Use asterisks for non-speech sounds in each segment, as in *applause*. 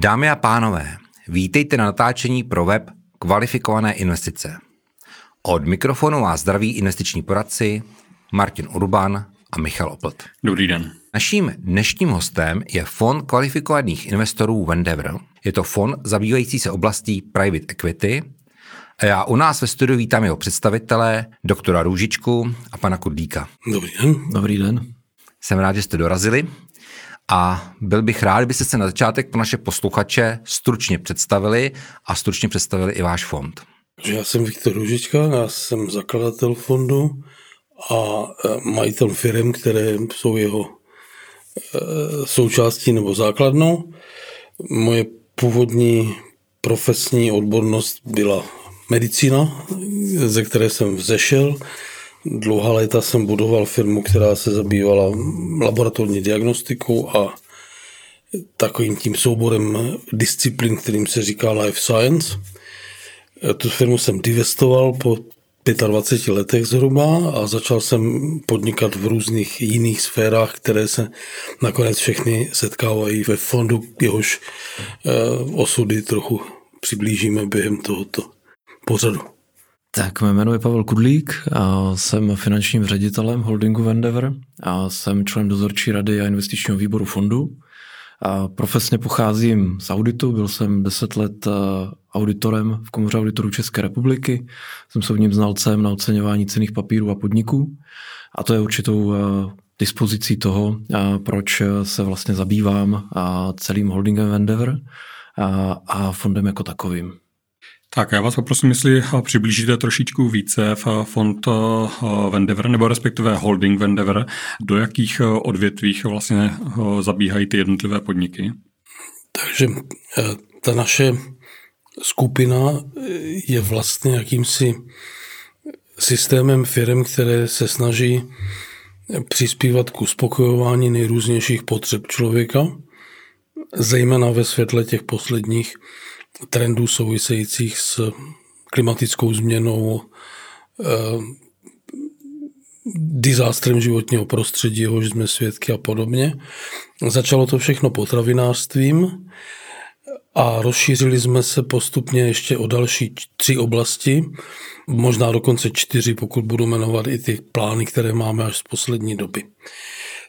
Dámy a pánové, vítejte na natáčení pro web Kvalifikované investice. Od mikrofonu vás zdraví investiční poradci Martin Urban a Michal Oplt. Dobrý den. Naším dnešním hostem je fond kvalifikovaných investorů Vendever. Je to fond zabývající se oblastí private equity. A já u nás ve studiu vítám jeho představitelé, doktora Růžičku a pana Kudlíka. Dobrý den. Dobrý den. Jsem rád, že jste dorazili a byl bych rád, kdybyste se na začátek pro naše posluchače stručně představili a stručně představili i váš fond. Já jsem Viktor Růžička, já jsem zakladatel fondu a e, majitel firm, které jsou jeho e, součástí nebo základnou. Moje původní profesní odbornost byla medicína, ze které jsem vzešel. Dlouhá léta jsem budoval firmu, která se zabývala laboratorní diagnostikou a takovým tím souborem disciplín, kterým se říká life science. Tu firmu jsem divestoval po 25 letech zhruba a začal jsem podnikat v různých jiných sférách, které se nakonec všechny setkávají ve fondu, jehož eh, osudy trochu přiblížíme během tohoto pořadu. Tak, mé jméno je Pavel Kudlík a jsem finančním ředitelem holdingu Vendever a jsem člen dozorčí rady a investičního výboru fondu. A profesně pocházím z auditu, byl jsem 10 let eh, auditorem v Komoře auditorů České republiky, jsem soudním znalcem na oceňování cených papírů a podniků a to je určitou eh, dispozicí toho, eh, proč se vlastně zabývám celým holdingem Vendever a fondem jako takovým. Tak já vás poprosím, jestli přiblížíte trošičku více v fond Vendever, nebo respektive holding Vendever, do jakých odvětvích vlastně zabíhají ty jednotlivé podniky? Takže ta naše skupina je vlastně jakýmsi systémem firm, které se snaží přispívat k uspokojování nejrůznějších potřeb člověka, zejména ve světle těch posledních trendů souvisejících s klimatickou změnou, eh, dizástrem životního prostředí, jehož jsme svědky a podobně. Začalo to všechno potravinářstvím a rozšířili jsme se postupně ještě o další tři oblasti, možná dokonce čtyři, pokud budu jmenovat i ty plány, které máme až z poslední doby.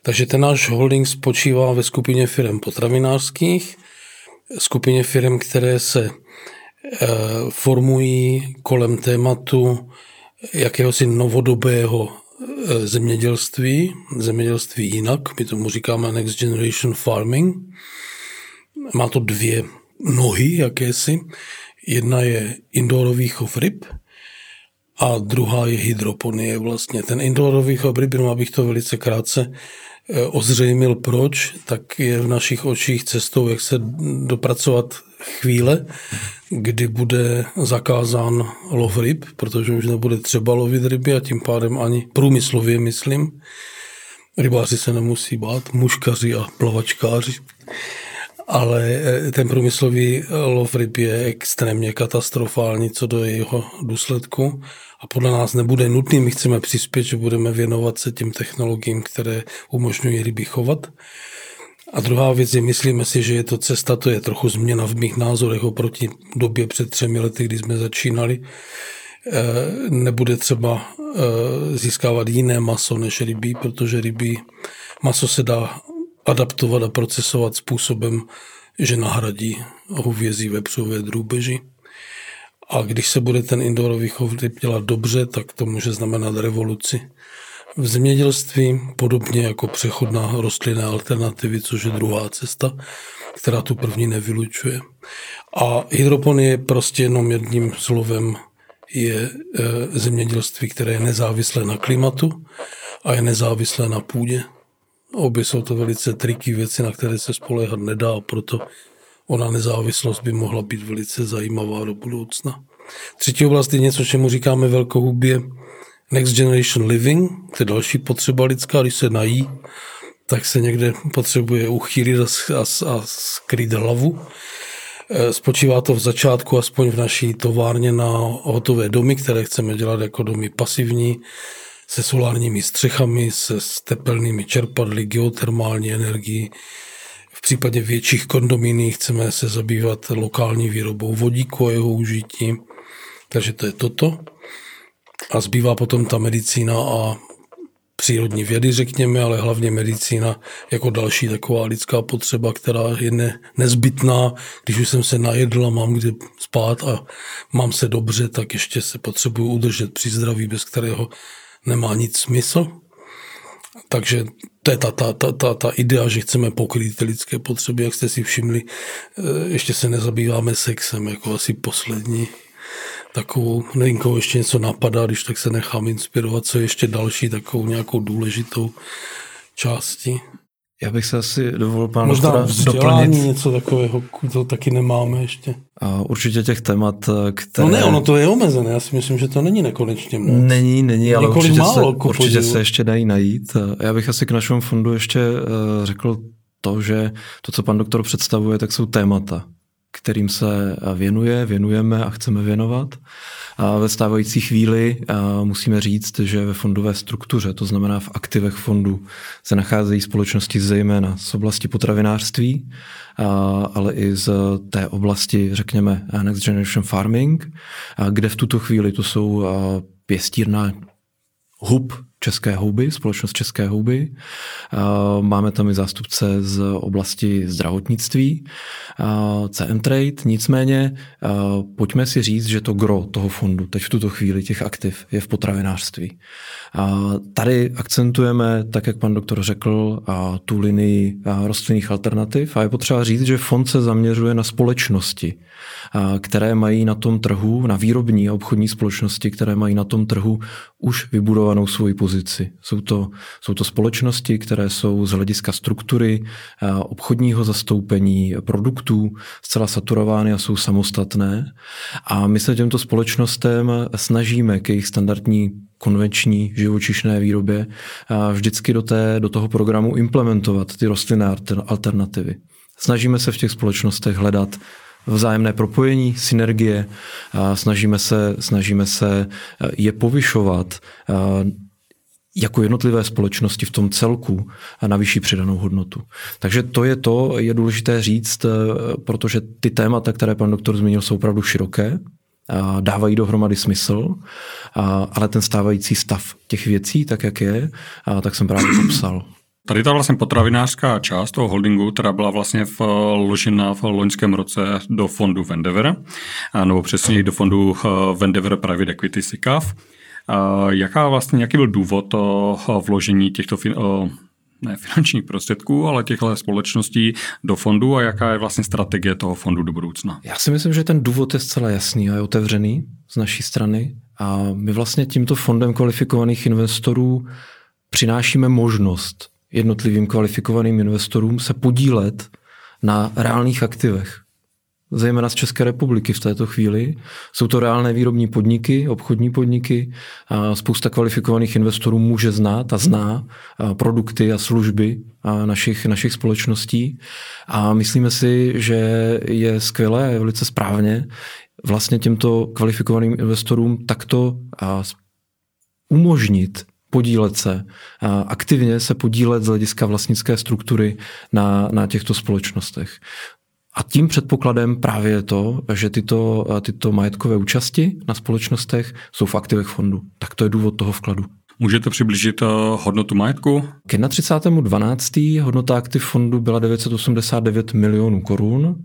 Takže ten náš holding spočívá ve skupině firm potravinářských, skupině firm, které se eh, formují kolem tématu jakéhosi novodobého eh, zemědělství, zemědělství jinak, my tomu říkáme Next Generation Farming. Má to dvě nohy jakési. Jedna je indoorový chov ryb a druhá je hydroponie vlastně. Ten indoorový chov ryb, jenom abych to velice krátce ozřejmil proč, tak je v našich očích cestou, jak se dopracovat chvíle, kdy bude zakázán lov ryb, protože už nebude třeba lovit ryby a tím pádem ani průmyslově, myslím. Rybáři se nemusí bát, muškaři a plavačkáři. Ale eh, ten průmyslový lov ryb je extrémně katastrofální co do jeho důsledku a podle nás nebude nutný. My chceme přispět, že budeme věnovat se těm technologiím, které umožňují ryby chovat. A druhá věc je, myslíme si, že je to cesta, to je trochu změna v mých názorech oproti době před třemi lety, kdy jsme začínali. E, nebude třeba získávat jiné maso než rybí, protože rybí maso se dá adaptovat a procesovat způsobem, že nahradí hovězí, vepřové drůbeži. A když se bude ten indoorový chov dělat dobře, tak to může znamenat revoluci v zemědělství, podobně jako přechod na rostlinné alternativy, což je druhá cesta, která tu první nevylučuje. A hydroponie prostě jenom jedním slovem je e, zemědělství, které je nezávislé na klimatu a je nezávislé na půdě. Obě jsou to velice triky věci, na které se spolehat nedá, proto ona nezávislost by mohla být velice zajímavá do budoucna. Třetí oblast je něco, čemu říkáme velkohubě Next Generation Living, to je další potřeba lidská, když se nají, tak se někde potřebuje uchýlit a, a, a skrýt hlavu. E, spočívá to v začátku, aspoň v naší továrně, na hotové domy, které chceme dělat jako domy pasivní, se solárními střechami, se tepelnými čerpadly, geotermální energií, v případě větších kondomíní chceme se zabývat lokální výrobou vodíku a jeho užití. Takže to je toto. A zbývá potom ta medicína a přírodní vědy, řekněme, ale hlavně medicína jako další taková lidská potřeba, která je ne, nezbytná. Když už jsem se najedl a mám kde spát a mám se dobře, tak ještě se potřebuju udržet při zdraví, bez kterého nemá nic smysl. Takže to je ta, ta, ta, ta, ta idea, že chceme pokrýt ty lidské potřeby, jak jste si všimli, eh, ještě se nezabýváme sexem, jako asi poslední takovou, nevím, koho ještě něco napadá, když tak se nechám inspirovat, co je ještě další takovou nějakou důležitou části. Já bych se asi dovolil pán Možná doplnit. něco takového, to taky nemáme ještě. A určitě těch témat, které... No ne, ono to je omezené, já si myslím, že to není nekonečně moc. Není, není, ale určitě, málo, se, určitě se ještě dají najít. Já bych asi k našemu fondu ještě eh, řekl to, že to, co pan doktor představuje, tak jsou témata kterým se věnuje, věnujeme a chceme věnovat. A ve stávající chvíli musíme říct, že ve fondové struktuře, to znamená v aktivech fondu, se nacházejí společnosti zejména z oblasti potravinářství, ale i z té oblasti, řekněme, Next Generation Farming, kde v tuto chvíli to jsou pěstírna hub České houby, společnost České houby. Máme tam i zástupce z oblasti zdravotnictví, CM Trade. Nicméně pojďme si říct, že to gro toho fondu teď v tuto chvíli těch aktiv je v potravinářství. Tady akcentujeme, tak jak pan doktor řekl, tu linii rostlinných alternativ a je potřeba říct, že fond se zaměřuje na společnosti, které mají na tom trhu, na výrobní a obchodní společnosti, které mají na tom trhu už vybudovanou svoji pozici. Jsou to, jsou to společnosti, které jsou z hlediska struktury, obchodního zastoupení, produktů zcela saturovány a jsou samostatné. A my se těmto společnostem snažíme k jejich standardní konvenční živočišné výrobě vždycky do, té, do toho programu implementovat ty rostlinné alternativy. Snažíme se v těch společnostech hledat vzájemné propojení, synergie, snažíme se, snažíme se je povyšovat jako jednotlivé společnosti v tom celku a na vyšší přidanou hodnotu. Takže to je to, je důležité říct, protože ty témata, které pan doktor zmínil, jsou opravdu široké, dávají dohromady smysl, ale ten stávající stav těch věcí, tak jak je, tak jsem právě popsal. Tady ta vlastně potravinářská část toho holdingu, která byla vlastně vložena v loňském roce do fondu Vendever, nebo přesně do fondu Vendever Private Equity SICAV. Jaká vlastně, jaký byl důvod vložení těchto ne finančních prostředků, ale těchto společností do fondu a jaká je vlastně strategie toho fondu do budoucna? Já si myslím, že ten důvod je zcela jasný a je otevřený z naší strany. A my vlastně tímto fondem kvalifikovaných investorů přinášíme možnost jednotlivým kvalifikovaným investorům se podílet na reálných aktivech, zejména z České republiky v této chvíli. Jsou to reálné výrobní podniky, obchodní podniky. A spousta kvalifikovaných investorů může znát a zná produkty a služby našich, našich společností. A myslíme si, že je skvělé a je velice správně vlastně těmto kvalifikovaným investorům takto umožnit podílet se, aktivně se podílet z hlediska vlastnické struktury na, na těchto společnostech. A tím předpokladem právě je to, že tyto, tyto majetkové účasti na společnostech jsou v aktivech fondu. Tak to je důvod toho vkladu. Můžete přiblížit eh, hodnotu majetku? K 31.12. hodnota aktiv fondu byla 989 milionů korun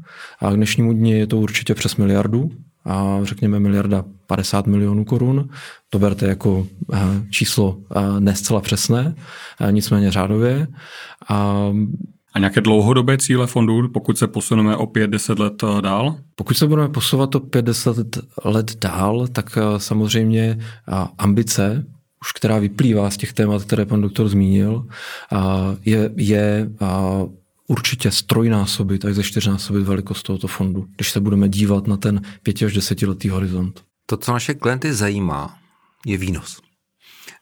a k dnešnímu dni je to určitě přes miliardu a řekněme miliarda 50 milionů korun. To berte jako eh, číslo eh, ne zcela přesné, nicméně řádově. A a nějaké dlouhodobé cíle fondu, pokud se posuneme o 5-10 let eh, dál? Pokud se budeme posouvat o 5-10 let dál, tak eh, samozřejmě ambice, už která vyplývá z těch témat, které pan doktor zmínil, je, je určitě strojnásobit až ze čtyřnásobit velikost tohoto fondu, když se budeme dívat na ten pěti až desetiletý horizont. To, co naše klienty zajímá, je výnos.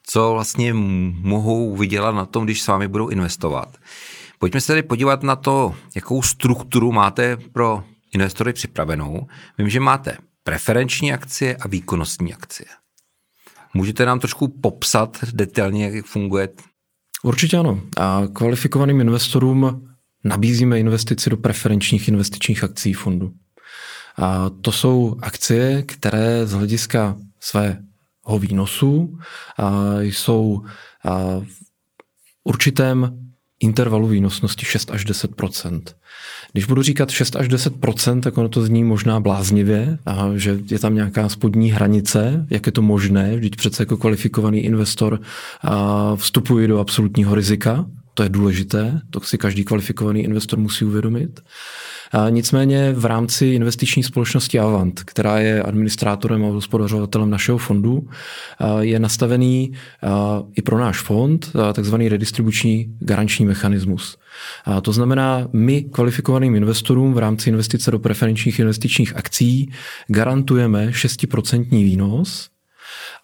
Co vlastně mohou vydělat na tom, když s vámi budou investovat. Pojďme se tedy podívat na to, jakou strukturu máte pro investory připravenou. Vím, že máte preferenční akcie a výkonnostní akcie. Můžete nám trošku popsat detailně, jak funguje? Určitě ano. A kvalifikovaným investorům nabízíme investici do preferenčních investičních akcí fondu. A to jsou akcie, které z hlediska svého výnosu a jsou a v určitém intervalu výnosnosti 6 až 10% Když budu říkat 6 až 10% tak ono to zní možná bláznivě, a že je tam nějaká spodní hranice, jak je to možné, vždyť přece jako kvalifikovaný investor vstupuji do absolutního rizika, to je důležité, to si každý kvalifikovaný investor musí uvědomit. Nicméně v rámci investiční společnosti Avant, která je administrátorem a hospodařovatelem našeho fondu, je nastavený i pro náš fond takzvaný redistribuční garanční mechanismus. To znamená, my kvalifikovaným investorům v rámci investice do preferenčních investičních akcí garantujeme 6% výnos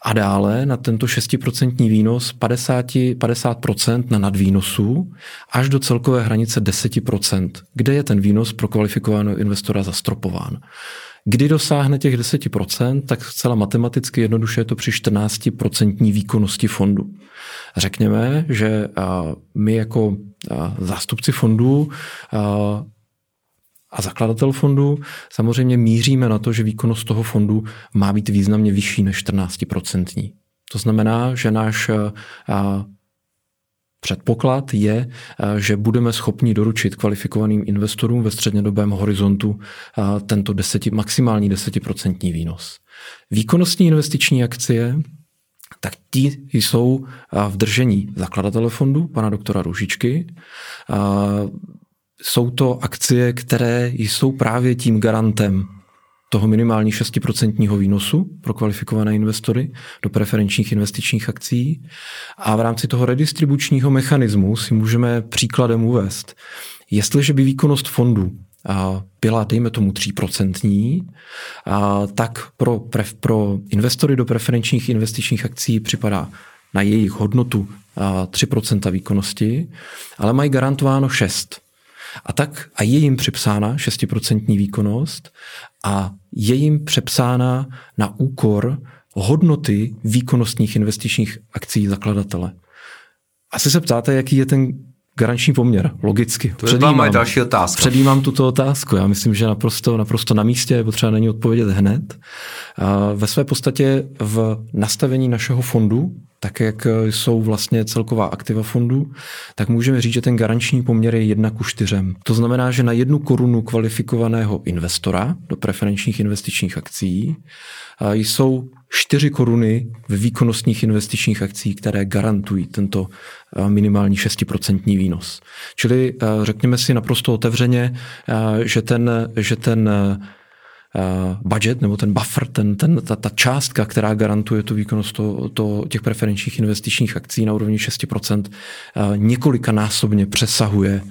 a dále na tento 6% výnos 50, 50% na nadvýnosu až do celkové hranice 10%, kde je ten výnos pro kvalifikovaného investora zastropován. Kdy dosáhne těch 10%, tak zcela matematicky jednoduše je to při 14% výkonnosti fondu. Řekněme, že my jako zástupci fondu a zakladatel fondu samozřejmě míříme na to, že výkonnost toho fondu má být významně vyšší než 14%. To znamená, že náš Předpoklad je, že budeme schopni doručit kvalifikovaným investorům ve střednědobém horizontu tento deseti, maximální desetiprocentní výnos. Výkonnostní investiční akcie, tak ti jsou v držení zakladatele fondu, pana doktora Ružičky jsou to akcie, které jsou právě tím garantem toho minimálně 6% výnosu pro kvalifikované investory do preferenčních investičních akcí. A v rámci toho redistribučního mechanismu si můžeme příkladem uvést, jestliže by výkonnost fondu byla, dejme tomu, 3%, tak pro, pro investory do preferenčních investičních akcí připadá na jejich hodnotu 3% výkonnosti, ale mají garantováno 6%. A tak a je jim připsána 6% výkonnost a je jim přepsána na úkor hodnoty výkonnostních investičních akcí zakladatele. Asi se ptáte, jaký je ten garanční poměr, logicky. To je moje další otázka. Předjímám tuto otázku. Já myslím, že naprosto, naprosto na místě je potřeba na ní odpovědět hned. Ve své podstatě v nastavení našeho fondu tak jak jsou vlastně celková aktiva fondu, tak můžeme říct, že ten garanční poměr je jedna ku čtyřem. To znamená, že na jednu korunu kvalifikovaného investora do preferenčních investičních akcí jsou 4 koruny v výkonnostních investičních akcí, které garantují tento minimální 6% výnos. Čili řekněme si naprosto otevřeně, že ten, že ten budget nebo ten buffer, ten, ten, ta, ta částka, která garantuje tu výkonnost to, to, těch preferenčních investičních akcí na úrovni 6%, několikanásobně přesahuje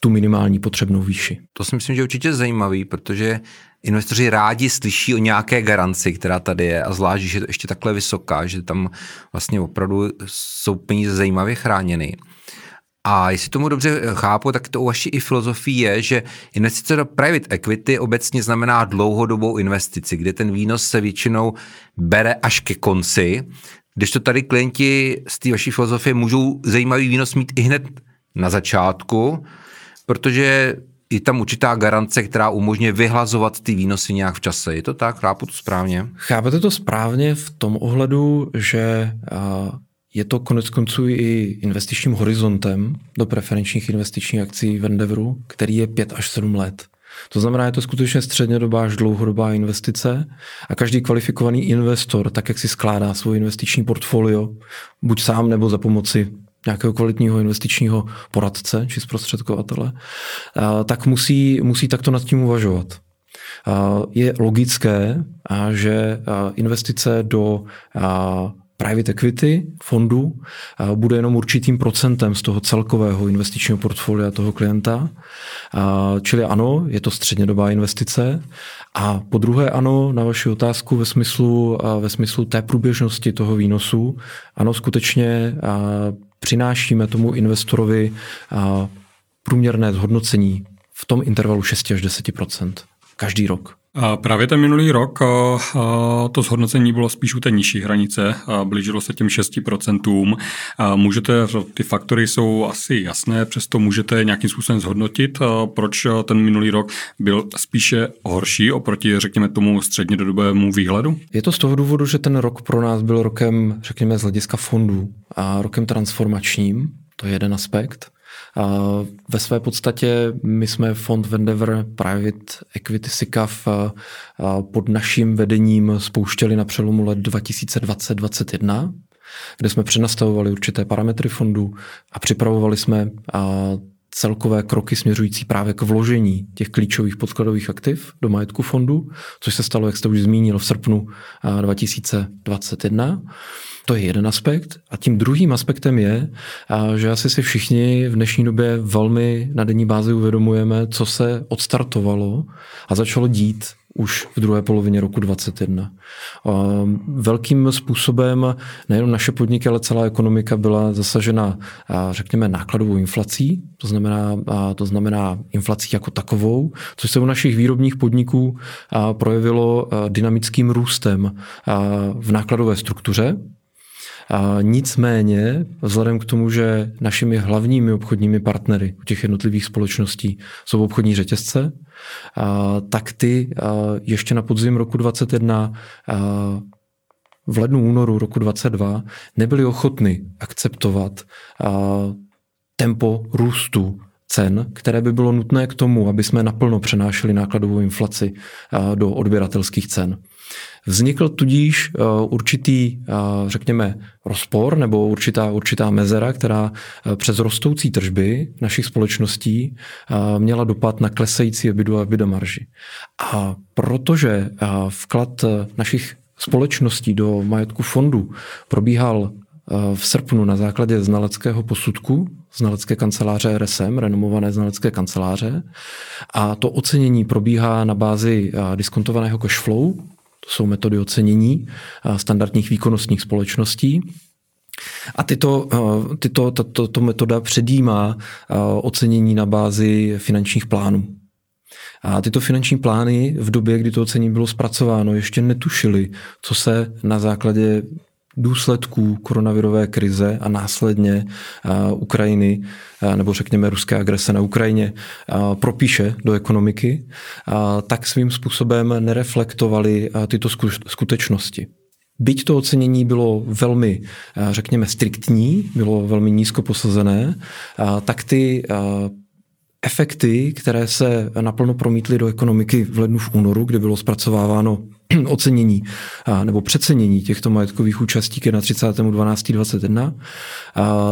tu minimální potřebnou výši. To si myslím, že je určitě zajímavý, protože investoři rádi slyší o nějaké garanci, která tady je a zvlášť, že je ještě takhle vysoká, že tam vlastně opravdu jsou peníze zajímavě chráněny. A jestli tomu dobře chápu, tak to u vaší i filozofii je, že investice do private equity obecně znamená dlouhodobou investici, kde ten výnos se většinou bere až ke konci, když to tady klienti z té vaší filozofie můžou zajímavý výnos mít i hned na začátku, protože je tam určitá garance, která umožňuje vyhlazovat ty výnosy nějak v čase. Je to tak? Chápu to správně? Chápete to správně v tom ohledu, že je to konec konců i investičním horizontem do preferenčních investičních akcí v Endeavoru, který je 5 až 7 let. To znamená, je to skutečně střednědobá až dlouhodobá investice a každý kvalifikovaný investor, tak jak si skládá svůj investiční portfolio, buď sám nebo za pomoci nějakého kvalitního investičního poradce či zprostředkovatele, tak musí, musí takto nad tím uvažovat. Je logické, že investice do private equity fondu bude jenom určitým procentem z toho celkového investičního portfolia toho klienta. Čili ano, je to střednědobá investice. A po druhé ano, na vaši otázku ve smyslu, ve smyslu té průběžnosti toho výnosu, ano, skutečně přinášíme tomu investorovi průměrné zhodnocení v tom intervalu 6 až 10% každý rok. Právě ten minulý rok to zhodnocení bylo spíš u té nižší hranice, blížilo se těm 6%. Můžete, ty faktory jsou asi jasné, přesto můžete nějakým způsobem zhodnotit, proč ten minulý rok byl spíše horší oproti, řekněme, tomu střednědobému výhledu? Je to z toho důvodu, že ten rok pro nás byl rokem, řekněme, z hlediska fondů a rokem transformačním, to je jeden aspekt. Ve své podstatě my jsme fond Vendever Private Equity SICAV pod naším vedením spouštěli na přelomu let 2020-2021, kde jsme přenastavovali určité parametry fondu a připravovali jsme celkové kroky směřující právě k vložení těch klíčových podkladových aktiv do majetku fondu, což se stalo, jak jste už zmínil, v srpnu 2021. To je jeden aspekt. A tím druhým aspektem je, že asi si všichni v dnešní době velmi na denní bázi uvědomujeme, co se odstartovalo a začalo dít už v druhé polovině roku 2021. Velkým způsobem nejenom naše podniky, ale celá ekonomika byla zasažena, řekněme, nákladovou inflací, to znamená, to znamená inflací jako takovou, což se u našich výrobních podniků projevilo dynamickým růstem v nákladové struktuře, a nicméně, vzhledem k tomu, že našimi hlavními obchodními partnery u těch jednotlivých společností jsou obchodní řetězce, a, tak ty a, ještě na podzim roku 2021 v lednu únoru roku 2022 nebyli ochotni akceptovat tempo růstu cen, které by bylo nutné k tomu, aby jsme naplno přenášeli nákladovou inflaci do odběratelských cen. Vznikl tudíž eh, určitý, eh, řekněme, rozpor nebo určitá, určitá mezera, která eh, přes rostoucí tržby našich společností měla dopad na klesající ebidu a EBITDA marži. A protože vklad našich společností do majetku fondu probíhal v srpnu na základě znaleckého posudku znalecké kanceláře RSM, renomované znalecké kanceláře. A to ocenění probíhá na bázi diskontovaného cash flow, to jsou metody ocenění standardních výkonnostních společností. A tyto, tyto, tato, tato metoda předjímá ocenění na bázi finančních plánů. A tyto finanční plány v době, kdy to ocenění bylo zpracováno, ještě netušili, co se na základě důsledků koronavirové krize a následně Ukrajiny, nebo řekněme ruské agrese na Ukrajině, propíše do ekonomiky, tak svým způsobem nereflektovali tyto skutečnosti. Byť to ocenění bylo velmi, řekněme, striktní, bylo velmi nízko posazené, tak ty efekty, které se naplno promítly do ekonomiky v lednu v únoru, kdy bylo zpracováváno *clears throat* ocenění nebo přecenění těchto majetkových účastí ke na 30.12.21,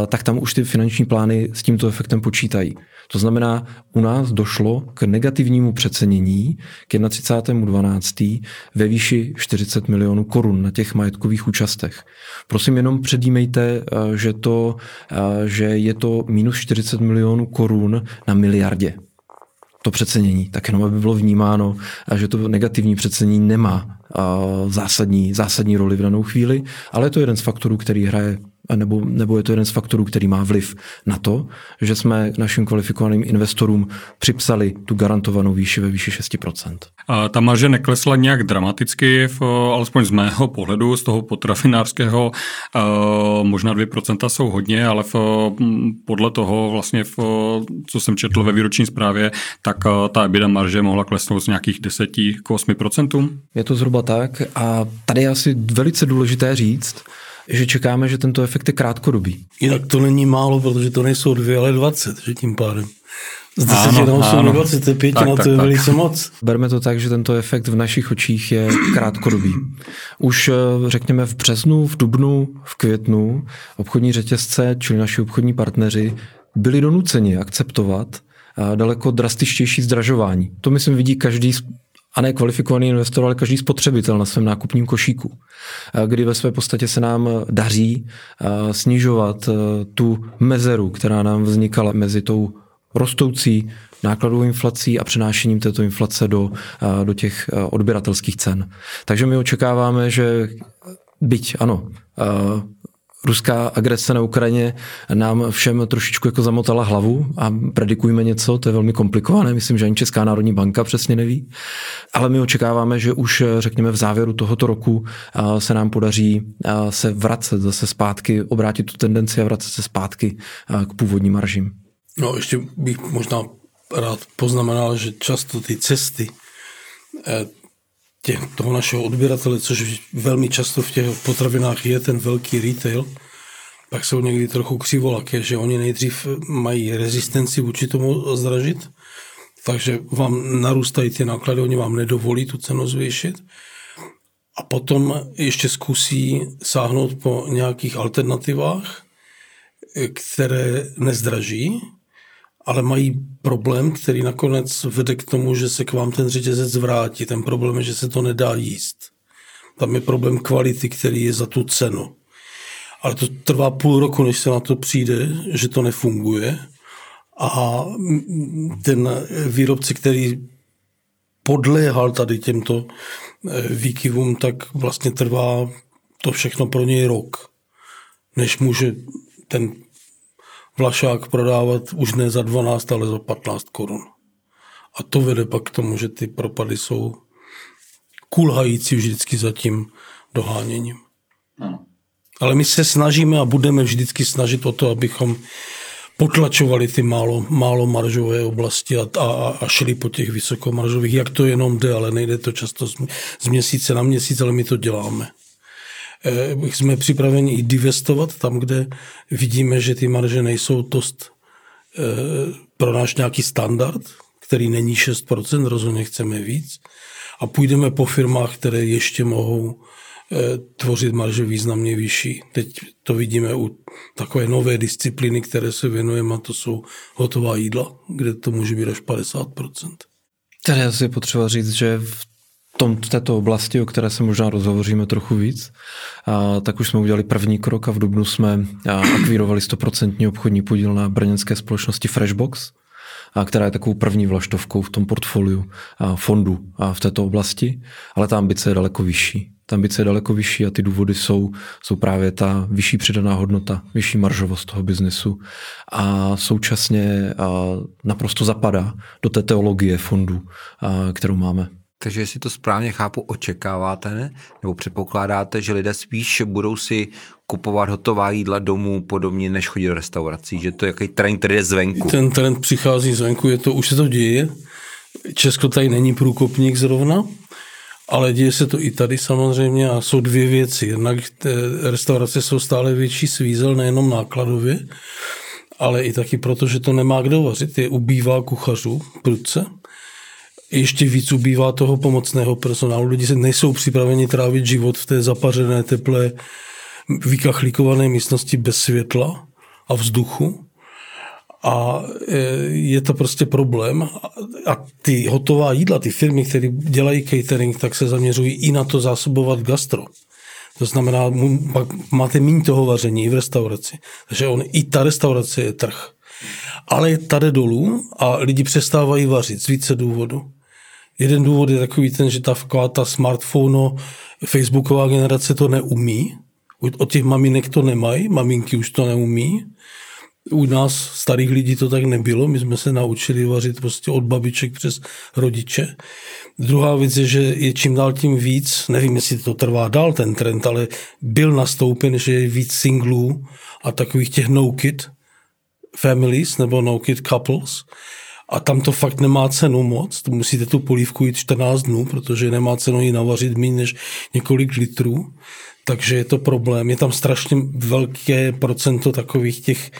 tak tam už ty finanční plány s tímto efektem počítají. To znamená, u nás došlo k negativnímu přecenění k 31.12. ve výši 40 milionů korun na těch majetkových účastech. Prosím, jenom předjímejte, že, to, že je to minus 40 milionů korun na miliardě to přecenění, tak jenom aby bylo vnímáno, že to negativní přecenění nemá zásadní, zásadní roli v danou chvíli, ale je to jeden z faktorů, který hraje nebo, nebo je to jeden z faktorů, který má vliv na to, že jsme našim kvalifikovaným investorům připsali tu garantovanou výši ve výši 6%. A ta marže neklesla nějak dramaticky, v, alespoň z mého pohledu, z toho potravinářského, možná 2% jsou hodně, ale v, podle toho vlastně, v, co jsem četl ve výroční zprávě, tak ta EBITDA marže mohla klesnout z nějakých 10 k 8%. Je to zhruba tak a tady je asi velice důležité říct, že čekáme, že tento efekt je krátkodobý. Jinak to není málo, protože to nejsou dvě, ale 20, že tím pádem. Z 10 ano, na 8 ano. 25, tak, no to je tak. velice moc. Berme to tak, že tento efekt v našich očích je krátkodobý. Už eh, řekněme v březnu, v dubnu, v květnu obchodní řetězce, čili naši obchodní partneři, byli donuceni akceptovat eh, daleko drastičtější zdražování. To myslím vidí každý a ne kvalifikovaný investor, ale každý spotřebitel na svém nákupním košíku, kdy ve své podstatě se nám daří snižovat tu mezeru, která nám vznikala mezi tou rostoucí nákladovou inflací a přenášením této inflace do, do těch odběratelských cen. Takže my očekáváme, že byť ano, ruská agrese na Ukrajině nám všem trošičku jako zamotala hlavu a predikujeme něco, to je velmi komplikované, myslím, že ani Česká národní banka přesně neví, ale my očekáváme, že už řekněme v závěru tohoto roku se nám podaří se vracet zase zpátky, obrátit tu tendenci a vracet se zpátky k původním maržím. No ještě bych možná rád poznamenal, že často ty cesty eh, těch, toho našeho odběratele, což velmi často v těch potravinách je ten velký retail, pak jsou někdy trochu křivolaké, že oni nejdřív mají rezistenci vůči tomu zdražit, takže vám narůstají ty náklady, oni vám nedovolí tu cenu zvýšit. A potom ještě zkusí sáhnout po nějakých alternativách, které nezdraží, ale mají problém, který nakonec vede k tomu, že se k vám ten řetězec vrátí. Ten problém je, že se to nedá jíst. Tam je problém kvality, který je za tu cenu. Ale to trvá půl roku, než se na to přijde, že to nefunguje. A ten výrobce, který podléhal tady těmto eh, výkyvům, tak vlastně trvá to všechno pro něj rok, než může ten vlašák prodávat už ne za 12, ale za 15 korun. A to vede pak k tomu, že ty propady jsou kulhající vždycky za tím doháněním. Ano. Ale my se snažíme a budeme vždycky snažit o to, abychom potlačovali ty málo, málo maržové oblasti a, a, a šli po těch vysokomaržových, jak to jenom jde, ale nejde to často z, z měsíce na měsíc, ale my to děláme. Eh, jsme připraveni i divestovat tam, kde vidíme, že ty marže nejsou dost eh, pro náš nějaký standard, který není 6%, rozhodně chceme víc. A půjdeme po firmách, které ještě mohou eh, tvořit marže významně vyšší. Teď to vidíme u takové nové disciplíny, které se věnujeme, a to jsou hotová jídla, kde to může být až 50%. Tady asi potřeba říct, že v tom, této oblasti, o které se možná rozhovoříme trochu víc, a, tak už jsme udělali první krok a v Dubnu jsme akvírovali 100% obchodní podíl na brněnské společnosti Freshbox, a která je takovou první vlaštovkou v tom portfoliu a fondu a v této oblasti, ale ta ambice je daleko vyšší. Ta ambice je daleko vyšší a ty důvody jsou, jsou právě ta vyšší přidaná hodnota, vyšší maržovost toho biznesu a současně a naprosto zapadá do té teologie fondu, a, kterou máme. Takže jestli to správně chápu, očekáváte ne? nebo předpokládáte, že lidé spíš budou si kupovat hotová jídla domů podobně, než chodit do restaurací, že to je jaký trend, který je zvenku. Ten trend přichází zvenku, je to, už se to děje. Česko tady není průkopník zrovna, ale děje se to i tady samozřejmě a jsou dvě věci. Jednak restaurace jsou stále větší svízel, nejenom nákladově, ale i taky proto, že to nemá kdo vařit. Je ubývá kuchařů prudce ještě víc ubývá toho pomocného personálu. Lidi se nejsou připraveni trávit život v té zapařené, teplé, vykachlikované místnosti bez světla a vzduchu. A e, je to prostě problém. A ty hotová jídla, ty firmy, které dělají catering, tak se zaměřují i na to zásobovat gastro. To znamená, pak máte méně toho vaření v restauraci. Takže on, i ta restaurace je trh. Ale tady dolů a lidi přestávají vařit z více důvodů. Jeden důvod je takový ten, že ta, ta smartphone, facebooková generace to neumí. Od těch maminek to nemají, maminky už to neumí. U nás starých lidí to tak nebylo, my jsme se naučili vařit prostě od babiček přes rodiče. Druhá věc je, že je čím dál tím víc, nevím, jestli to trvá dál ten trend, ale byl nastoupen, že je víc singlů a takových těch no-kid families nebo no-kid couples, a tam to fakt nemá cenu moc, musíte tu polívku jít 14 dnů, protože nemá cenu ji navařit méně než několik litrů, takže je to problém. Je tam strašně velké procento takových těch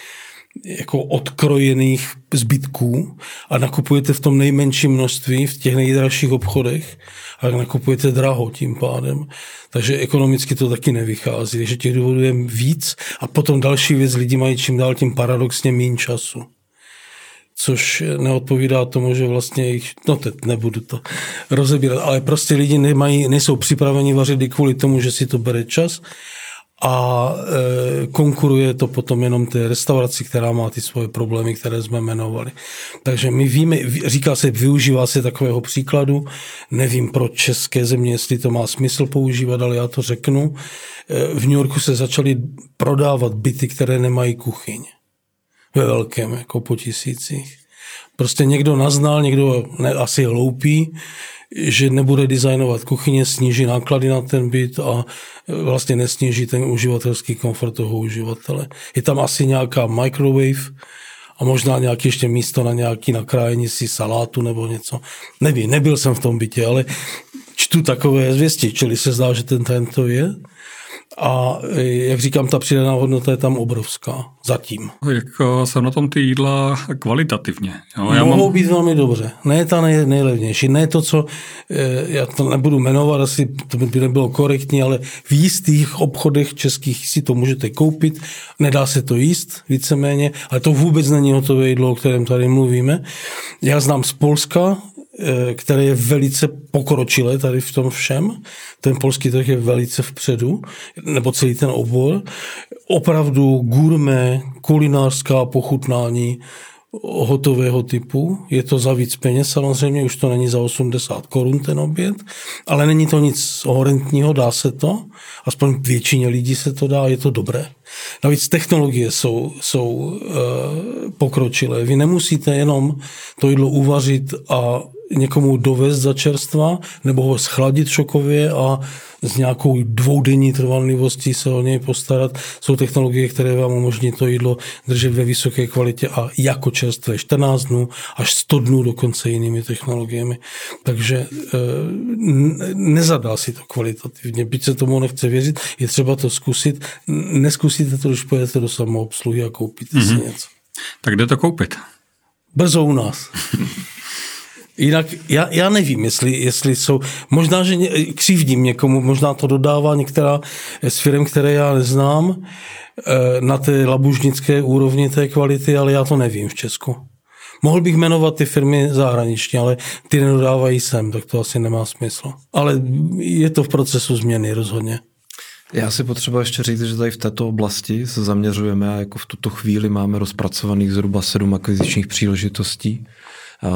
jako odkrojených zbytků a nakupujete v tom nejmenším množství v těch nejdražších obchodech a nakupujete draho tím pádem. Takže ekonomicky to taky nevychází, takže těch důvodů je víc a potom další věc, lidi mají čím dál tím paradoxně méně času což neodpovídá tomu, že vlastně jich, no teď nebudu to rozebírat, ale prostě lidi nemají, nejsou připraveni vařit i kvůli tomu, že si to bere čas a e, konkuruje to potom jenom té restauraci, která má ty svoje problémy, které jsme jmenovali. Takže my víme, říká se, využívá se takového příkladu, nevím pro české země, jestli to má smysl používat, ale já to řeknu. E, v New Yorku se začaly prodávat byty, které nemají kuchyň. Ve velkém, jako po tisících. Prostě někdo naznal, někdo ne, asi hloupý, že nebude designovat kuchyně, sníží náklady na ten byt a vlastně nesníží ten uživatelský komfort toho uživatele. Je tam asi nějaká microwave a možná nějaké ještě místo na nějaký nakrájení si salátu nebo něco. Nevím, nebyl jsem v tom bytě, ale čtu takové zvěsti, čili se zdá, že ten trend to je. A jak říkám, ta přidaná hodnota je tam obrovská. Zatím. Jak jsou na tom ty jídla kvalitativně? Jo, já Mohou mám... být velmi dobře. Ne ta nej, nejlevnější. Ne to, co, eh, já to nebudu jmenovat, asi to by nebylo korektní, ale v jistých obchodech českých si to můžete koupit. Nedá se to jíst víceméně, ale to vůbec není hotové jídlo, o kterém tady mluvíme. Já znám z Polska které je velice pokročilé tady v tom všem. Ten polský trh je velice vpředu, nebo celý ten obor. Opravdu gurme, kulinářská pochutnání, hotového typu. Je to za víc peněz, samozřejmě už to není za 80 korun ten oběd, ale není to nic horentního, dá se to. Aspoň většině lidí se to dá, je to dobré. Navíc technologie jsou, jsou e, pokročilé. Vy nemusíte jenom to jídlo uvařit a někomu dovést za čerstva, nebo ho schladit šokově a s nějakou dvoudenní trvanlivostí se o něj postarat. Jsou technologie, které vám umožní to jídlo držet ve vysoké kvalitě a jako čerstvé 14 dnů až 100 dnů dokonce jinými technologiemi. Takže e, nezadá si to kvalitativně. Byť se tomu nechce věřit, je třeba to zkusit. Neskusíte to, když pojedete do samoobsluhy a koupíte mm-hmm. si mhm. něco. Tak kde to koupit? Brzo u nás. *laughs* Jinak já, já nevím, jestli, jestli jsou, možná, že ně, křivdím někomu, možná to dodává některá z firm, které já neznám, eh, na té labužnické úrovni té kvality, ale já to nevím v Česku. Mohl bych jmenovat ty firmy zahraničně, ale ty nedodávají sem, tak to asi nemá smysl. Ale je to v procesu změny rozhodně. Já si potřeba ještě říct, že tady v této oblasti se zaměřujeme a jako v tuto chvíli máme rozpracovaných zhruba sedm akvizičních příležitostí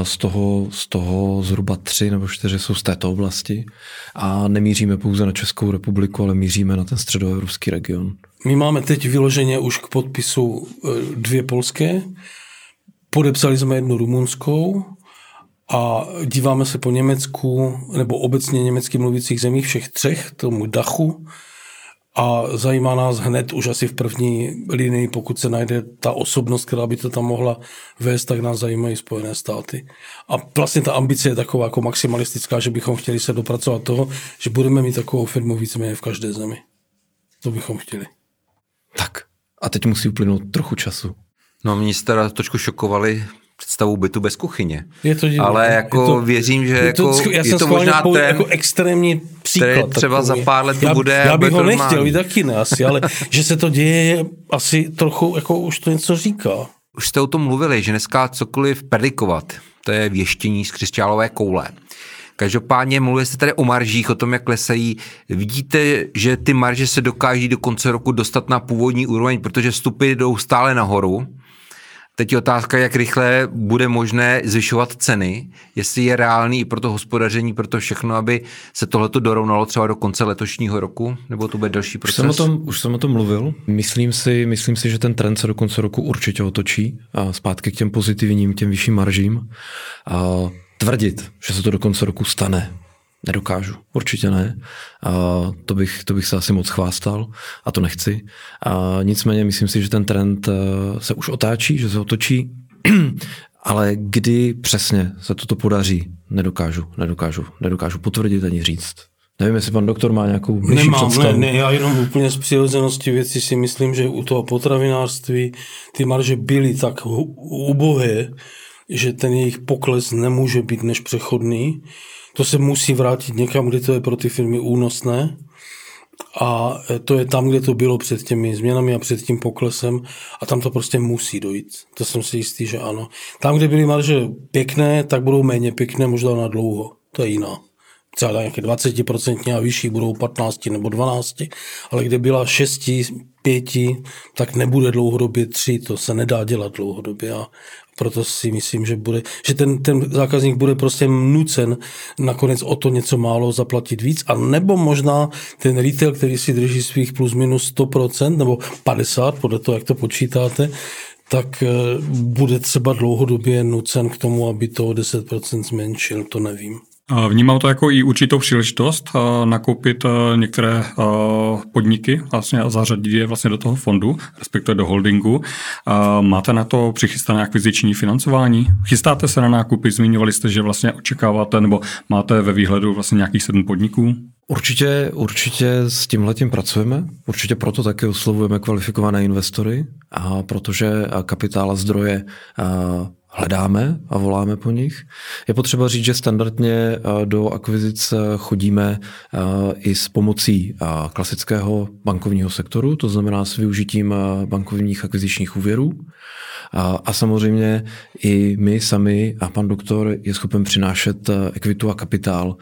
z toho, z toho zhruba tři nebo čtyři jsou z této oblasti. A nemíříme pouze na Českou republiku, ale míříme na ten středoevropský region. My máme teď vyloženě už k podpisu e, dvě polské, podepsali jsme jednu rumunskou a díváme se po Německu nebo obecně německy mluvících zemích všech třech, tomu Dachu, a zajímá nás hned už asi v první linii, pokud se najde ta osobnost, která by to tam mohla vést, tak nás zajímají Spojené státy. A vlastně ta ambice je taková jako maximalistická, že bychom chtěli se dopracovat toho, že budeme mít takovou firmu víceméně v každé zemi. To bychom chtěli. Tak a teď musí uplynout trochu času. No mě jste trošku šokovali představu bytu bez kuchyně. Je to divné. Ale jako je to, věřím, že je to, jako, já je to možná ten, jako extrémní příklad. třeba takový. za pár let to já, bude Já bych ho nechtěl, vy taky ne asi, ale *laughs* že se to děje, je asi trochu, jako už to něco říká. Už jste o tom mluvili, že dneska cokoliv predikovat, to je věštění z křišťálové koule. Každopádně mluvili jste tady o maržích, o tom, jak klesají. Vidíte, že ty marže se dokáží do konce roku dostat na původní úroveň, protože vstupy jdou stále nahoru Teď je otázka, jak rychle bude možné zvyšovat ceny, jestli je reálný i pro to hospodaření, pro to všechno, aby se tohleto dorovnalo třeba do konce letošního roku, nebo to bude další proces? Už jsem o tom, už jsem o tom mluvil. Myslím si, myslím si, že ten trend se do konce roku určitě otočí a zpátky k těm pozitivním, těm vyšším maržím. A tvrdit, že se to do konce roku stane, Nedokážu, určitě ne. A to, bych, to bych se asi moc chvástal a to nechci. A nicméně myslím si, že ten trend eh, se už otáčí, že se otočí, *clears throat* ale kdy přesně se toto podaří, nedokážu, nedokážu, nedokážu potvrdit ani říct. Nevím, jestli pan doktor má nějakou vyšší Nemám, představu. Ne, ne, já jenom úplně z přirozenosti věci si myslím, že u toho potravinářství ty marže byly tak ubohé, že ten jejich pokles nemůže být než přechodný to se musí vrátit někam, kde to je pro ty firmy únosné. A to je tam, kde to bylo před těmi změnami a před tím poklesem a tam to prostě musí dojít. To jsem si jistý, že ano. Tam, kde byly marže pěkné, tak budou méně pěkné možná na dlouho. To je jiná třeba nějaké 20% a vyšší budou 15 nebo 12, ale kde byla 6, 5, tak nebude dlouhodobě 3, to se nedá dělat dlouhodobě a proto si myslím, že, bude, že ten, ten zákazník bude prostě nucen nakonec o to něco málo zaplatit víc, a nebo možná ten retail, který si drží svých plus minus 100% nebo 50, podle toho, jak to počítáte, tak eh, bude třeba dlouhodobě nucen k tomu, aby to o 10% zmenšil, to nevím. Vnímám to jako i určitou příležitost nakoupit některé podniky vlastně a zařadit je vlastně do toho fondu, respektive do holdingu. Máte na to přichystané akviziční financování? Chystáte se na nákupy? Zmiňovali jste, že vlastně očekáváte nebo máte ve výhledu vlastně nějakých sedm podniků? Určitě, určitě s tímhletím pracujeme. Určitě proto také oslovujeme kvalifikované investory, a protože kapitál a zdroje hledáme a voláme po nich. Je potřeba říct, že standardně eh, do akvizic chodíme eh, i s pomocí eh, klasického bankovního sektoru, to znamená s využitím bankovních akvizičních úvěrů. A samozřejmě i my sami a pan doktor je schopen přinášet ekvitu a kapitál,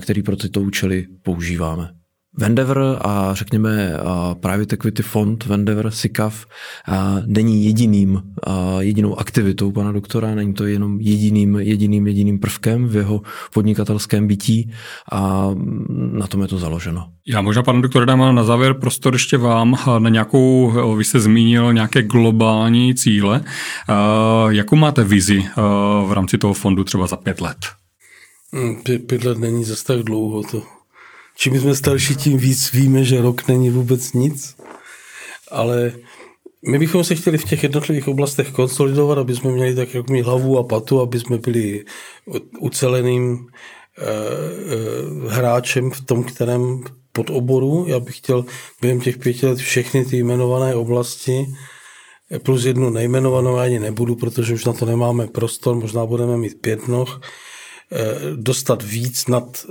který pro tyto účely používáme. Vendever a řekněme private equity fond Vendever, SICAF, není jediným, jedinou aktivitou pana doktora, není to jenom jediným, jediným, jediným prvkem v jeho podnikatelském bytí a na tom je to založeno. Já možná, pane doktor, dám na závěr prostor ještě vám na nějakou, vy jste zmínil nějaké globální cíle. Jakou máte vizi v rámci toho fondu třeba za pět let? Pět, pět let není zase tak dlouho to čím jsme starší, tím víc víme, že rok není vůbec nic. Ale my bychom se chtěli v těch jednotlivých oblastech konsolidovat, aby jsme měli tak jako mít hlavu a patu, aby jsme byli uceleným eh, eh, hráčem v tom, kterém pod oboru. Já bych chtěl během těch pěti let všechny ty jmenované oblasti plus jednu nejmenovanou ani nebudu, protože už na to nemáme prostor, možná budeme mít pět noh, eh, dostat víc nad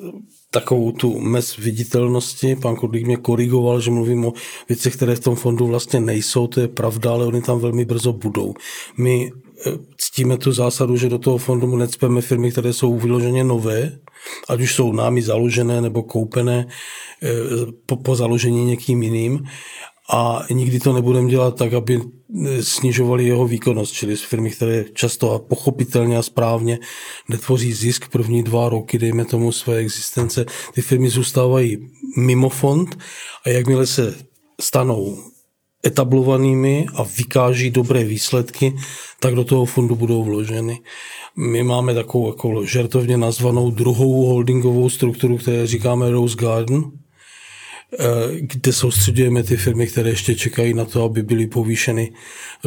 takovou tu mez viditelnosti. Pan Kodlík mě korigoval, že mluvím o věcech, které v tom fondu vlastně nejsou, to je pravda, ale oni tam velmi brzo budou. My eh, ctíme tu zásadu, že do toho fondu necpeme firmy, které jsou vyloženě nové, ať už jsou námi založené nebo koupené eh, po, po založení někým jiným a nikdy to nebudeme dělat tak, aby snižovali jeho výkonnost, čili z firmy, které často a pochopitelně a správně netvoří zisk první dva roky, dejme tomu své existence, ty firmy zůstávají mimo fond a jakmile se stanou etablovanými a vykáží dobré výsledky, tak do toho fondu budou vloženy. My máme takovou jako žertovně nazvanou druhou holdingovou strukturu, které říkáme Rose Garden, Eh, kde soustředujeme ty firmy, které ještě čekají na to, aby byly povýšeny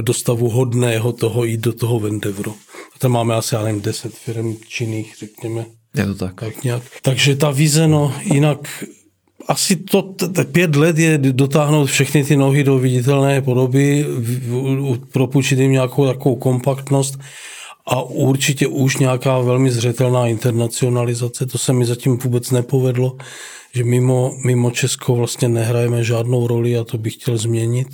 do stavu hodného toho jít do toho Vendevru. Tam máme asi, já nevím, 10 firm činných, řekněme. Je to tak. tak nějak. Takže ta vize, no, jinak asi to t- pět let je dotáhnout všechny ty nohy do viditelné podoby, propůjčit jim nějakou takovou kompaktnost a určitě už nějaká velmi zřetelná internacionalizace. To se mi zatím vůbec nepovedlo že mimo, mimo Česko vlastně nehrajeme žádnou roli a to bych chtěl změnit.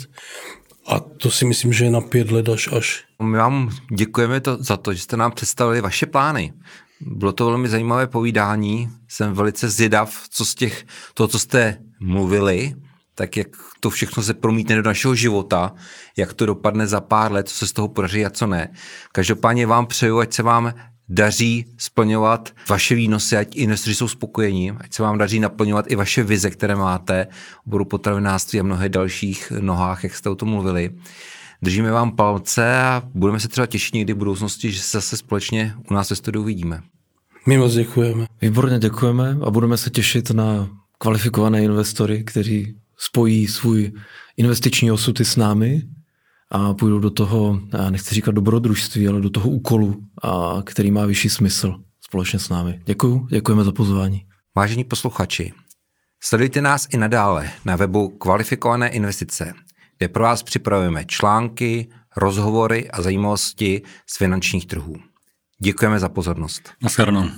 A to si myslím, že je na pět let až až. My vám děkujeme to, za to, že jste nám představili vaše plány. Bylo to velmi zajímavé povídání. Jsem velice zvědav, co z těch, toho, co jste mluvili, tak jak to všechno se promítne do našeho života, jak to dopadne za pár let, co se z toho podaří a co ne. Každopádně vám přeju, ať se vám daří splňovat vaše výnosy, ať investoři jsou spokojení, ať se vám daří naplňovat i vaše vize, které máte, oboru potravinářství a mnohé dalších nohách, jak jste o tom mluvili. Držíme vám palce a budeme se třeba těšit někdy v budoucnosti, že se zase společně u nás ve studiu uvidíme. My moc děkujeme. Výborně děkujeme a budeme se těšit na kvalifikované investory, kteří spojí svůj investiční osud s námi a půjdou do toho, nechci říkat dobrodružství, ale do toho úkolu, a který má vyšší smysl společně s námi. Děkuji, děkujeme za pozvání. Vážení posluchači, sledujte nás i nadále na webu Kvalifikované investice, kde pro vás připravujeme články, rozhovory a zajímavosti z finančních trhů. Děkujeme za pozornost. Naschledanou.